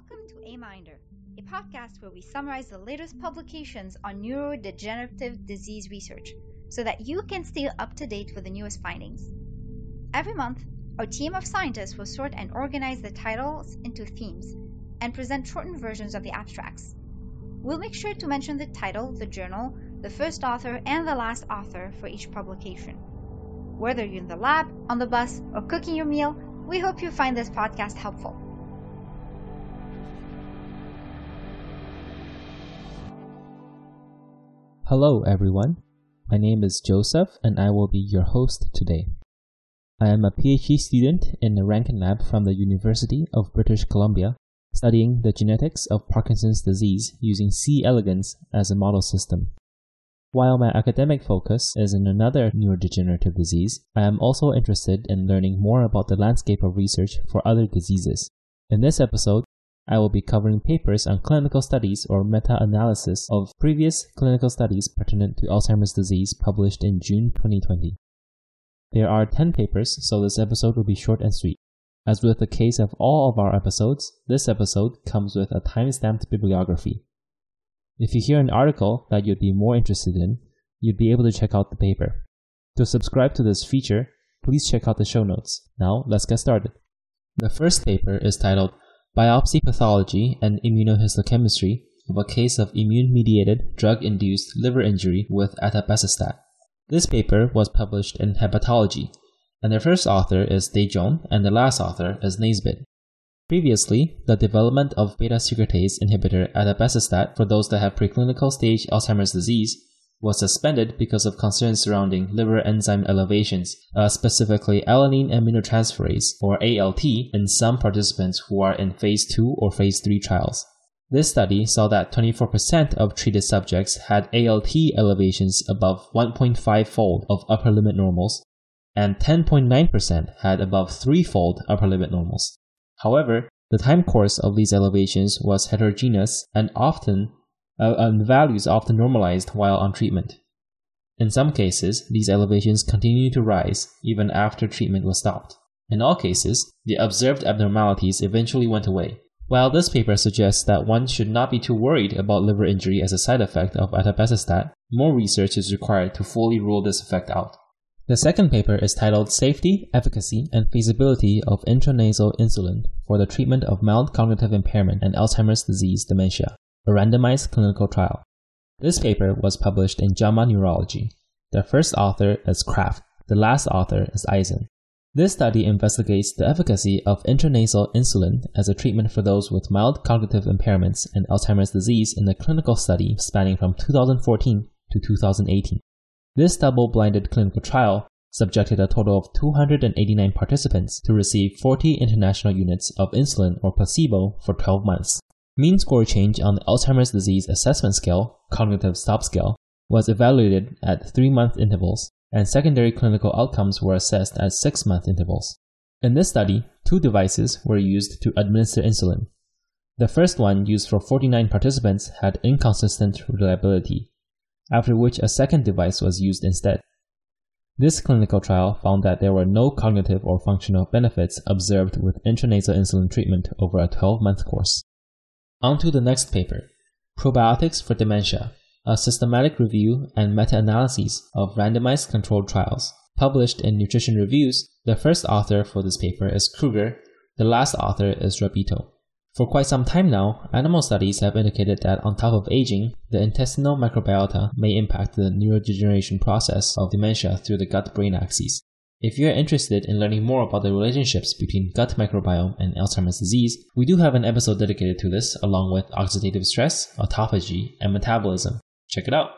Welcome to A-Minder, a podcast where we summarize the latest publications on neurodegenerative disease research so that you can stay up to date with the newest findings. Every month, our team of scientists will sort and organize the titles into themes and present shortened versions of the abstracts. We'll make sure to mention the title, the journal, the first author, and the last author for each publication. Whether you're in the lab, on the bus, or cooking your meal, we hope you find this podcast helpful. Hello, everyone. My name is Joseph, and I will be your host today. I am a PhD student in the Rankin Lab from the University of British Columbia, studying the genetics of Parkinson's disease using C. elegans as a model system. While my academic focus is in another neurodegenerative disease, I am also interested in learning more about the landscape of research for other diseases. In this episode, I will be covering papers on clinical studies or meta-analysis of previous clinical studies pertinent to Alzheimer's disease published in June 2020. There are 10 papers, so this episode will be short and sweet. As with the case of all of our episodes, this episode comes with a time-stamped bibliography. If you hear an article that you'd be more interested in, you'd be able to check out the paper. To subscribe to this feature, please check out the show notes. Now, let's get started. The first paper is titled Biopsy pathology and immunohistochemistry of a case of immune-mediated drug-induced liver injury with atabecestat. This paper was published in Hepatology, and the first author is Dejon and the last author is Naisbitt. Previously, the development of beta-secretase inhibitor atabecestat for those that have preclinical stage Alzheimer's disease was suspended because of concerns surrounding liver enzyme elevations, uh, specifically alanine aminotransferase, or ALT, in some participants who are in phase 2 or phase 3 trials. This study saw that 24% of treated subjects had ALT elevations above 1.5 fold of upper limit normals, and 10.9% had above 3 fold upper limit normals. However, the time course of these elevations was heterogeneous and often uh, and values often normalized while on treatment. In some cases, these elevations continued to rise even after treatment was stopped. In all cases, the observed abnormalities eventually went away. While this paper suggests that one should not be too worried about liver injury as a side effect of atabecestat, more research is required to fully rule this effect out. The second paper is titled Safety, Efficacy, and Feasibility of Intranasal Insulin for the Treatment of Mild Cognitive Impairment and Alzheimer's Disease Dementia a randomized clinical trial. This paper was published in JAMA Neurology. The first author is Craft, the last author is Aisen. This study investigates the efficacy of intranasal insulin as a treatment for those with mild cognitive impairments and Alzheimer's disease in a clinical study spanning from 2014 to 2018. This double-blinded clinical trial subjected a total of 289 participants to receive 40 international units of insulin or placebo for 12 months. Mean score change on the Alzheimer's disease assessment scale, cognitive subscale, was evaluated at three month intervals, and secondary clinical outcomes were assessed at six month intervals. In this study, two devices were used to administer insulin. The first one, used for 49 participants, had inconsistent reliability, after which a second device was used instead. This clinical trial found that there were no cognitive or functional benefits observed with intranasal insulin treatment over a 12 month course. On to the next paper Probiotics for Dementia, a systematic review and meta analysis of randomized controlled trials. Published in Nutrition Reviews, the first author for this paper is Kruger, the last author is Rabito. For quite some time now, animal studies have indicated that on top of aging, the intestinal microbiota may impact the neurodegeneration process of dementia through the gut brain axis. If you're interested in learning more about the relationships between gut microbiome and Alzheimer's disease, we do have an episode dedicated to this along with oxidative stress, autophagy, and metabolism. Check it out.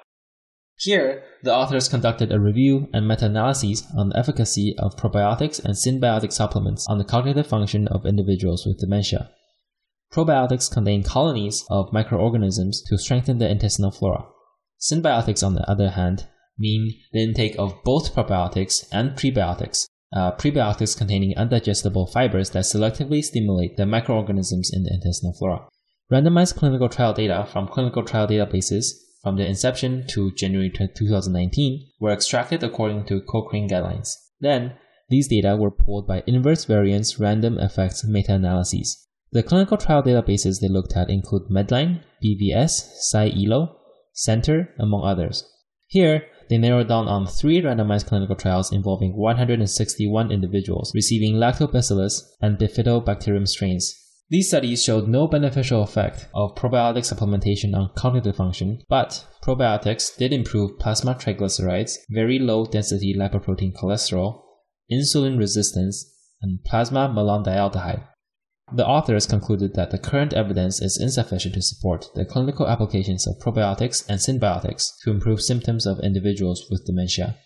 Here, the authors conducted a review and meta-analyses on the efficacy of probiotics and synbiotic supplements on the cognitive function of individuals with dementia. Probiotics contain colonies of microorganisms to strengthen the intestinal flora. Synbiotics, on the other hand, mean the intake of both probiotics and prebiotics. Uh, prebiotics containing undigestible fibers that selectively stimulate the microorganisms in the intestinal flora. Randomized clinical trial data from clinical trial databases from the inception to January 2019 were extracted according to Cochrane guidelines. Then, these data were pooled by inverse variance random effects meta-analyses. The clinical trial databases they looked at include Medline, BVS, SciELO, Centre, among others. Here, they narrowed down on three randomized clinical trials involving 161 individuals receiving lactobacillus and bifidobacterium strains. These studies showed no beneficial effect of probiotic supplementation on cognitive function, but probiotics did improve plasma triglycerides, very low density lipoprotein cholesterol, insulin resistance, and plasma malondialdehyde. The authors concluded that the current evidence is insufficient to support the clinical applications of probiotics and synbiotics to improve symptoms of individuals with dementia.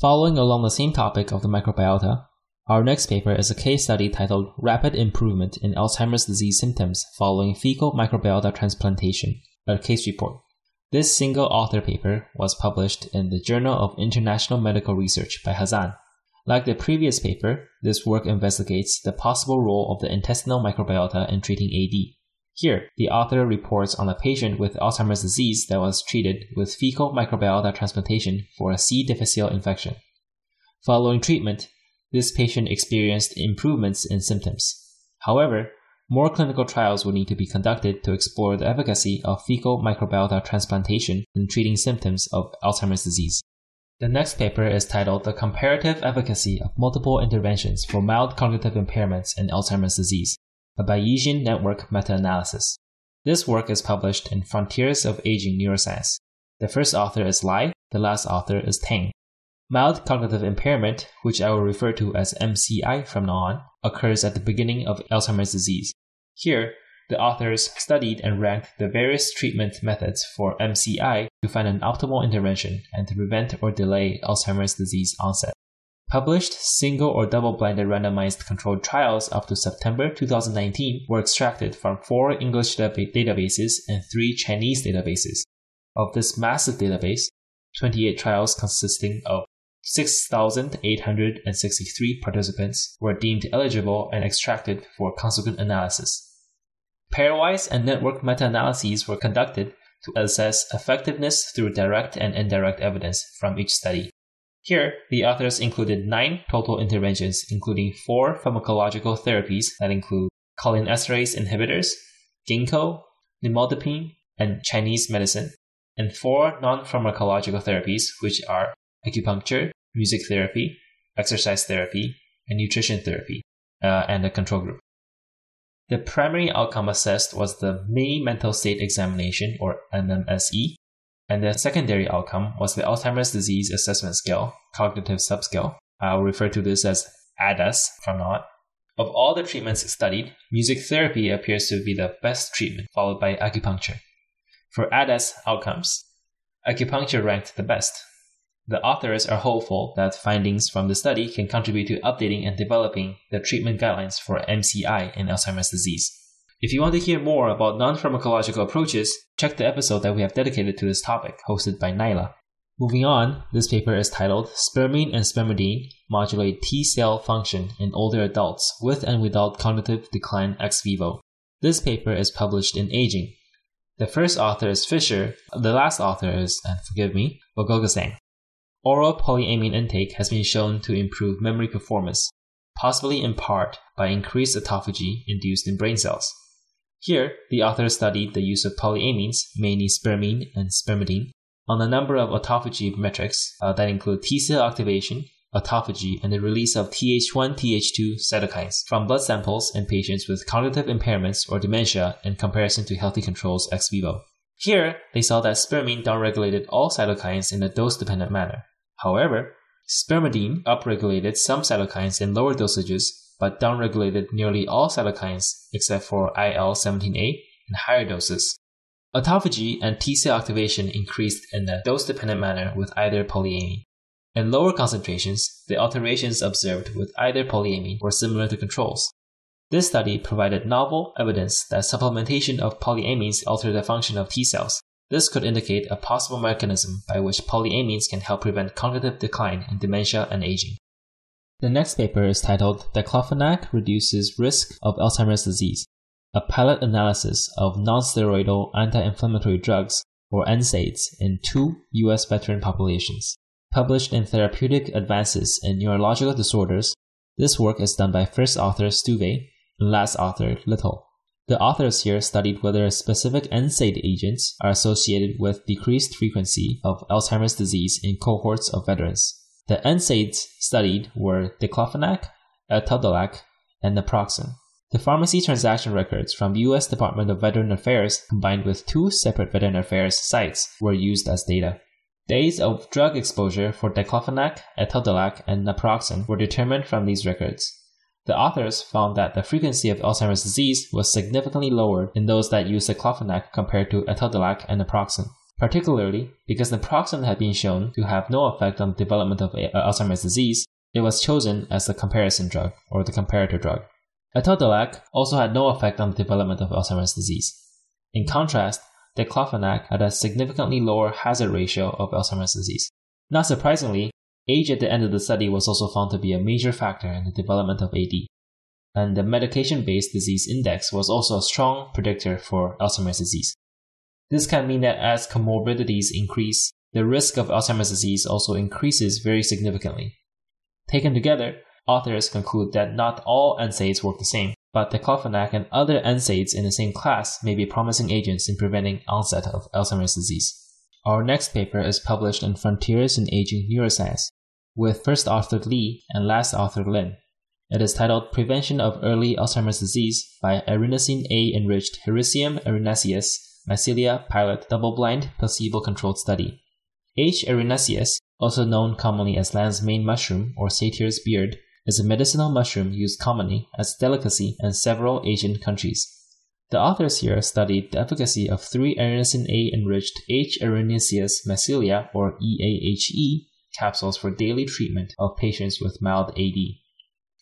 Following along the same topic of the microbiota, our next paper is a case study titled Rapid Improvement in Alzheimer's Disease Symptoms Following Fecal Microbiota Transplantation, a case report. This single author paper was published in the Journal of International Medical Research by Hazan. Like the previous paper, this work investigates the possible role of the intestinal microbiota in treating AD. Here, the author reports on a patient with Alzheimer's disease that was treated with fecal microbiota transplantation for a C. difficile infection. Following treatment, this patient experienced improvements in symptoms. However, more clinical trials will need to be conducted to explore the efficacy of fecal microbiota transplantation in treating symptoms of Alzheimer's disease. The next paper is titled The Comparative Efficacy of Multiple Interventions for Mild Cognitive Impairments in Alzheimer's Disease, a Bayesian network meta-analysis. This work is published in Frontiers of Aging Neuroscience. The first author is Lai, the last author is Tang. Mild cognitive impairment, which I will refer to as MCI from now on, occurs at the beginning of Alzheimer's disease. Here, the authors studied and ranked the various treatment methods for MCI to find an optimal intervention and to prevent or delay Alzheimer's disease onset. Published single or double blinded randomized controlled trials up to September 2019 were extracted from four English databases and three Chinese databases. Of this massive database, 28 trials consisting of 6,863 participants were deemed eligible and extracted for consequent analysis. Pairwise and network meta-analyses were conducted to assess effectiveness through direct and indirect evidence from each study. Here, the authors included nine total interventions, including four pharmacological therapies that include cholinesterase inhibitors, ginkgo, nimodipine, and Chinese medicine, and four non-pharmacological therapies, which are acupuncture, music therapy, exercise therapy, and nutrition therapy, uh, and a control group. The primary outcome assessed was the Mini Mental State Examination, or MMSE, and the secondary outcome was the Alzheimer's Disease Assessment Scale, Cognitive Subscale. I'll refer to this as ADAS from now on. Of all the treatments studied, music therapy appears to be the best treatment, followed by acupuncture. For ADAS outcomes, acupuncture ranked the best, the authors are hopeful that findings from the study can contribute to updating and developing the treatment guidelines for MCI and Alzheimer's disease. If you want to hear more about non pharmacological approaches, check the episode that we have dedicated to this topic, hosted by Naila. Moving on, this paper is titled Spermine and Spermidine Modulate T cell Function in Older Adults with and Without Cognitive Decline ex vivo. This paper is published in Aging. The first author is Fisher, the last author is, and forgive me, Wagogasang. Oral polyamine intake has been shown to improve memory performance, possibly in part by increased autophagy induced in brain cells. Here, the authors studied the use of polyamines, mainly spermine and spermidine, on a number of autophagy metrics uh, that include T cell activation, autophagy, and the release of Th1 Th2 cytokines from blood samples in patients with cognitive impairments or dementia in comparison to healthy controls ex vivo. Here, they saw that spermine downregulated all cytokines in a dose dependent manner. However, spermidine upregulated some cytokines in lower dosages but downregulated nearly all cytokines except for IL-17A in higher doses. Autophagy and T cell activation increased in a dose dependent manner with either polyamine. In lower concentrations, the alterations observed with either polyamine were similar to controls. This study provided novel evidence that supplementation of polyamines alter the function of T cells, this could indicate a possible mechanism by which polyamines can help prevent cognitive decline in dementia and aging. The next paper is titled Diclofenac Reduces Risk of Alzheimer's Disease, a pilot analysis of nonsteroidal anti-inflammatory drugs, or NSAIDs, in two U.S. veteran populations. Published in Therapeutic Advances in Neurological Disorders, this work is done by first author Stuve and last author Little. The authors here studied whether specific NSAID agents are associated with decreased frequency of Alzheimer's disease in cohorts of veterans. The NSAIDs studied were diclofenac, etodolac, and naproxen. The pharmacy transaction records from the U.S. Department of Veteran Affairs combined with two separate Veteran Affairs sites were used as data. Days of drug exposure for diclofenac, etodolac, and naproxen were determined from these records. The authors found that the frequency of Alzheimer's disease was significantly lower in those that used diclofenac compared to etodolac and naproxen, particularly because naproxen had been shown to have no effect on the development of uh, Alzheimer's disease. It was chosen as the comparison drug or the comparator drug. Etodolac also had no effect on the development of Alzheimer's disease. In contrast, diclofenac had a significantly lower hazard ratio of Alzheimer's disease. Not surprisingly, Age at the end of the study was also found to be a major factor in the development of AD, and the medication based disease index was also a strong predictor for Alzheimer's disease. This can mean that as comorbidities increase, the risk of Alzheimer's disease also increases very significantly. Taken together, authors conclude that not all NSAIDs work the same, but the diclofenac and other NSAIDs in the same class may be promising agents in preventing onset of Alzheimer's disease. Our next paper is published in Frontiers in Aging Neuroscience, with first author Li and last author Lin. It is titled Prevention of Early Alzheimer's Disease by Erinacine A enriched Hericium erinaceus mycelia pilot double blind placebo controlled study. H. erinaceus, also known commonly as lion's mane mushroom or satyr's beard, is a medicinal mushroom used commonly as a delicacy in several Asian countries. The authors here studied the efficacy of three erinacine A enriched H. erinaceus mycelia or EAHE capsules for daily treatment of patients with mild AD.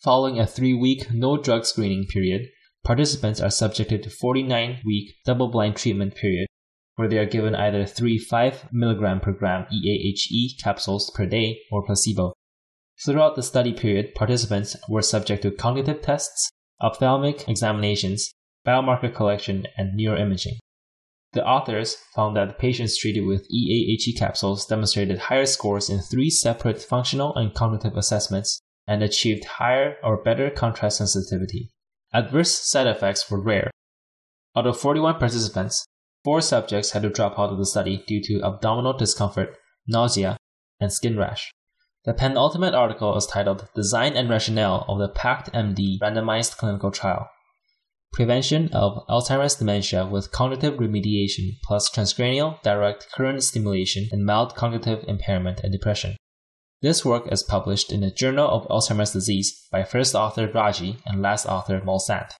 Following a three week no drug screening period, participants are subjected to 49 week double blind treatment period where they are given either three 5 mg per gram EAHE capsules per day or placebo. Throughout the study period, participants were subject to cognitive tests, ophthalmic examinations, biomarker collection, and neuroimaging. The authors found that patients treated with EAHE capsules demonstrated higher scores in three separate functional and cognitive assessments and achieved higher or better contrast sensitivity. Adverse side effects were rare. Out of 41 participants, four subjects had to drop out of the study due to abdominal discomfort, nausea, and skin rash. The penultimate article is titled Design and Rationale of the PACT MD Randomized Clinical Trial prevention of Alzheimer's dementia with cognitive remediation plus transcranial direct current stimulation in mild cognitive impairment and depression. This work is published in the Journal of Alzheimer's Disease by first author Rajji and last author Mulsant.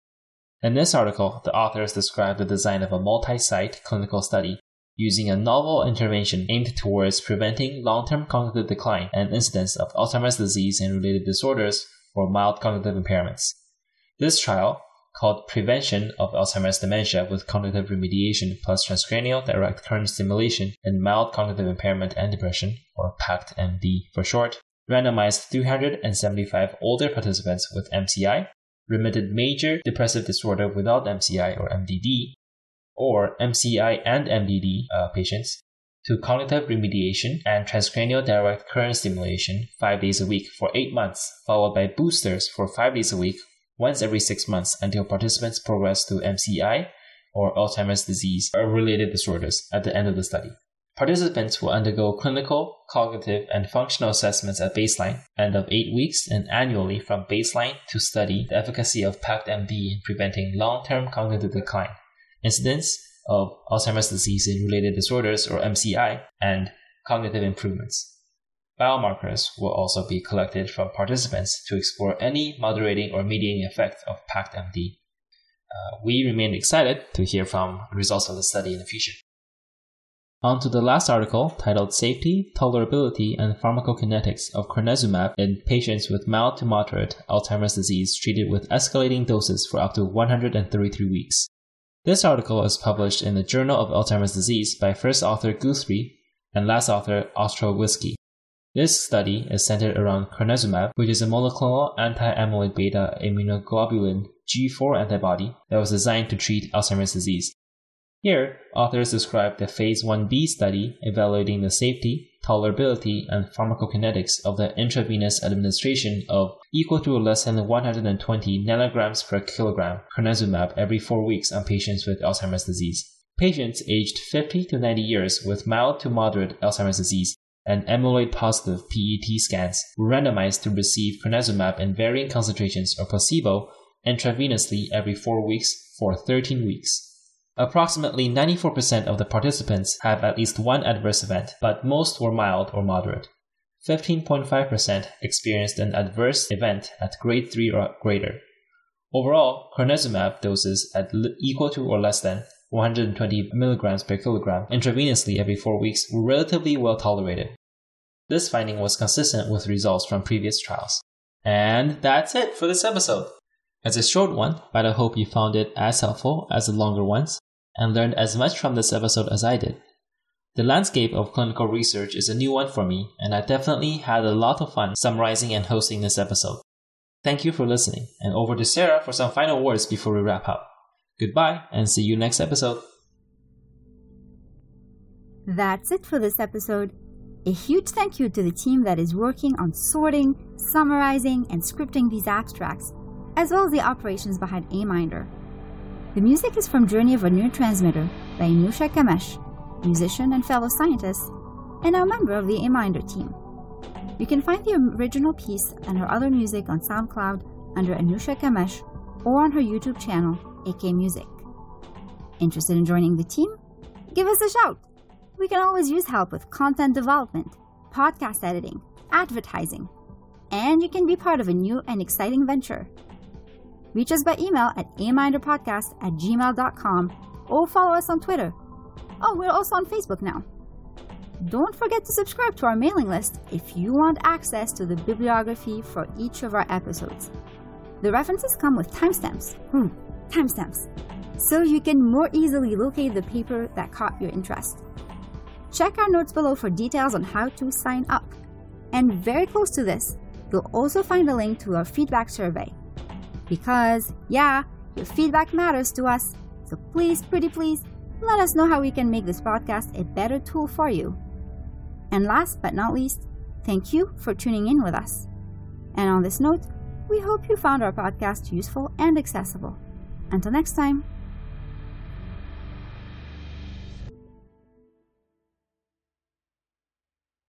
In this article, the authors describe the design of a multi site clinical study using a novel intervention aimed towards preventing long term cognitive decline and incidence of Alzheimer's disease and related disorders or mild cognitive impairments. This trial, called Prevention of Alzheimer's Dementia with Cognitive Remediation plus Transcranial Direct Current Stimulation in Mild Cognitive Impairment and Depression, or PACT-MD for short, randomized 375 older participants with MCI, remitted major depressive disorder without MCI or MDD, or MCI and MDD uh, patients to cognitive remediation and transcranial direct current stimulation five days a week for eight months, followed by boosters for five days a week once every six months until participants progress to MCI or Alzheimer's disease or related disorders at the end of the study. Participants will undergo clinical, cognitive, and functional assessments at baseline, and of eight weeks, and annually from baseline to study the efficacy of PACT-MD in preventing long-term cognitive decline, incidence of Alzheimer's disease and related disorders or MCI, and cognitive improvements. Biomarkers will also be collected from participants to explore any moderating or mediating effect of PACT-MD. Uh, we remain excited to hear from results of the study in the future. On to the last article titled Safety, Tolerability, and Pharmacokinetics of Crenezumab in Patients with Mild to Moderate Alzheimer's Disease Treated with Escalating Doses for Up to 133 Weeks. This article is published in the Journal of Alzheimer's Disease by first author Guthrie and last author Ostrowitzki. This study is centered around crenezumab, which is a monoclonal anti-amyloid beta immunoglobulin G4 antibody that was designed to treat Alzheimer's disease. Here, authors describe the phase 1b study evaluating the safety, tolerability, and pharmacokinetics of the intravenous administration of equal to or less than 120 nanograms per kilogram crenezumab every four weeks on patients with Alzheimer's disease. Patients aged 50 to 90 years with mild to moderate Alzheimer's disease and amyloid positive PET scans were randomized to receive crenezumab in varying concentrations or placebo intravenously every four weeks for 13 weeks. Approximately 94% of the participants have at least one adverse event, but most were mild or moderate. 15.5% experienced an adverse event at grade 3 or greater. Overall, crenezumab doses at equal to or less than 120 mg per kilogram intravenously every 4 weeks were relatively well tolerated. This finding was consistent with results from previous trials. And that's it for this episode. It's a short one, but I hope you found it as helpful as the longer ones and learned as much from this episode as I did. The landscape of clinical research is a new one for me, and I definitely had a lot of fun summarizing and hosting this episode. Thank you for listening, and over to Sarah for some final words before we wrap up. Goodbye, and see you next episode. That's it for this episode. A huge thank you to the team that is working on sorting, summarizing, and scripting these abstracts, as well as the operations behind AMinder. The music is from Journey of a Neurotransmitter by Anusha Kamesh, musician and fellow scientist, and a member of the AMinder team. You can find the original piece and her other music on SoundCloud under Anusha Kamesh or on her YouTube channel, AK Music. Interested in joining the team? Give us a shout! We can always use help with content development, podcast editing, advertising, and you can be part of a new and exciting venture Reach us by email at aminderpodcast at gmail.com or follow us on Twitter. Oh, we're also on Facebook now. Don't forget to subscribe to our mailing list if you want access to the bibliography for each of our episodes. The references come with timestamps. Hmm, timestamps. So you can more easily locate the paper that caught your interest. Check our notes below for details on how to sign up. And very close to this, you'll also find a link to our feedback survey because, yeah, your feedback matters to us. So please, pretty please, let us know how we can make this podcast a better tool for you. And last but not least, thank you for tuning in with us. And on this note, we hope you found our podcast useful and accessible. Until next time.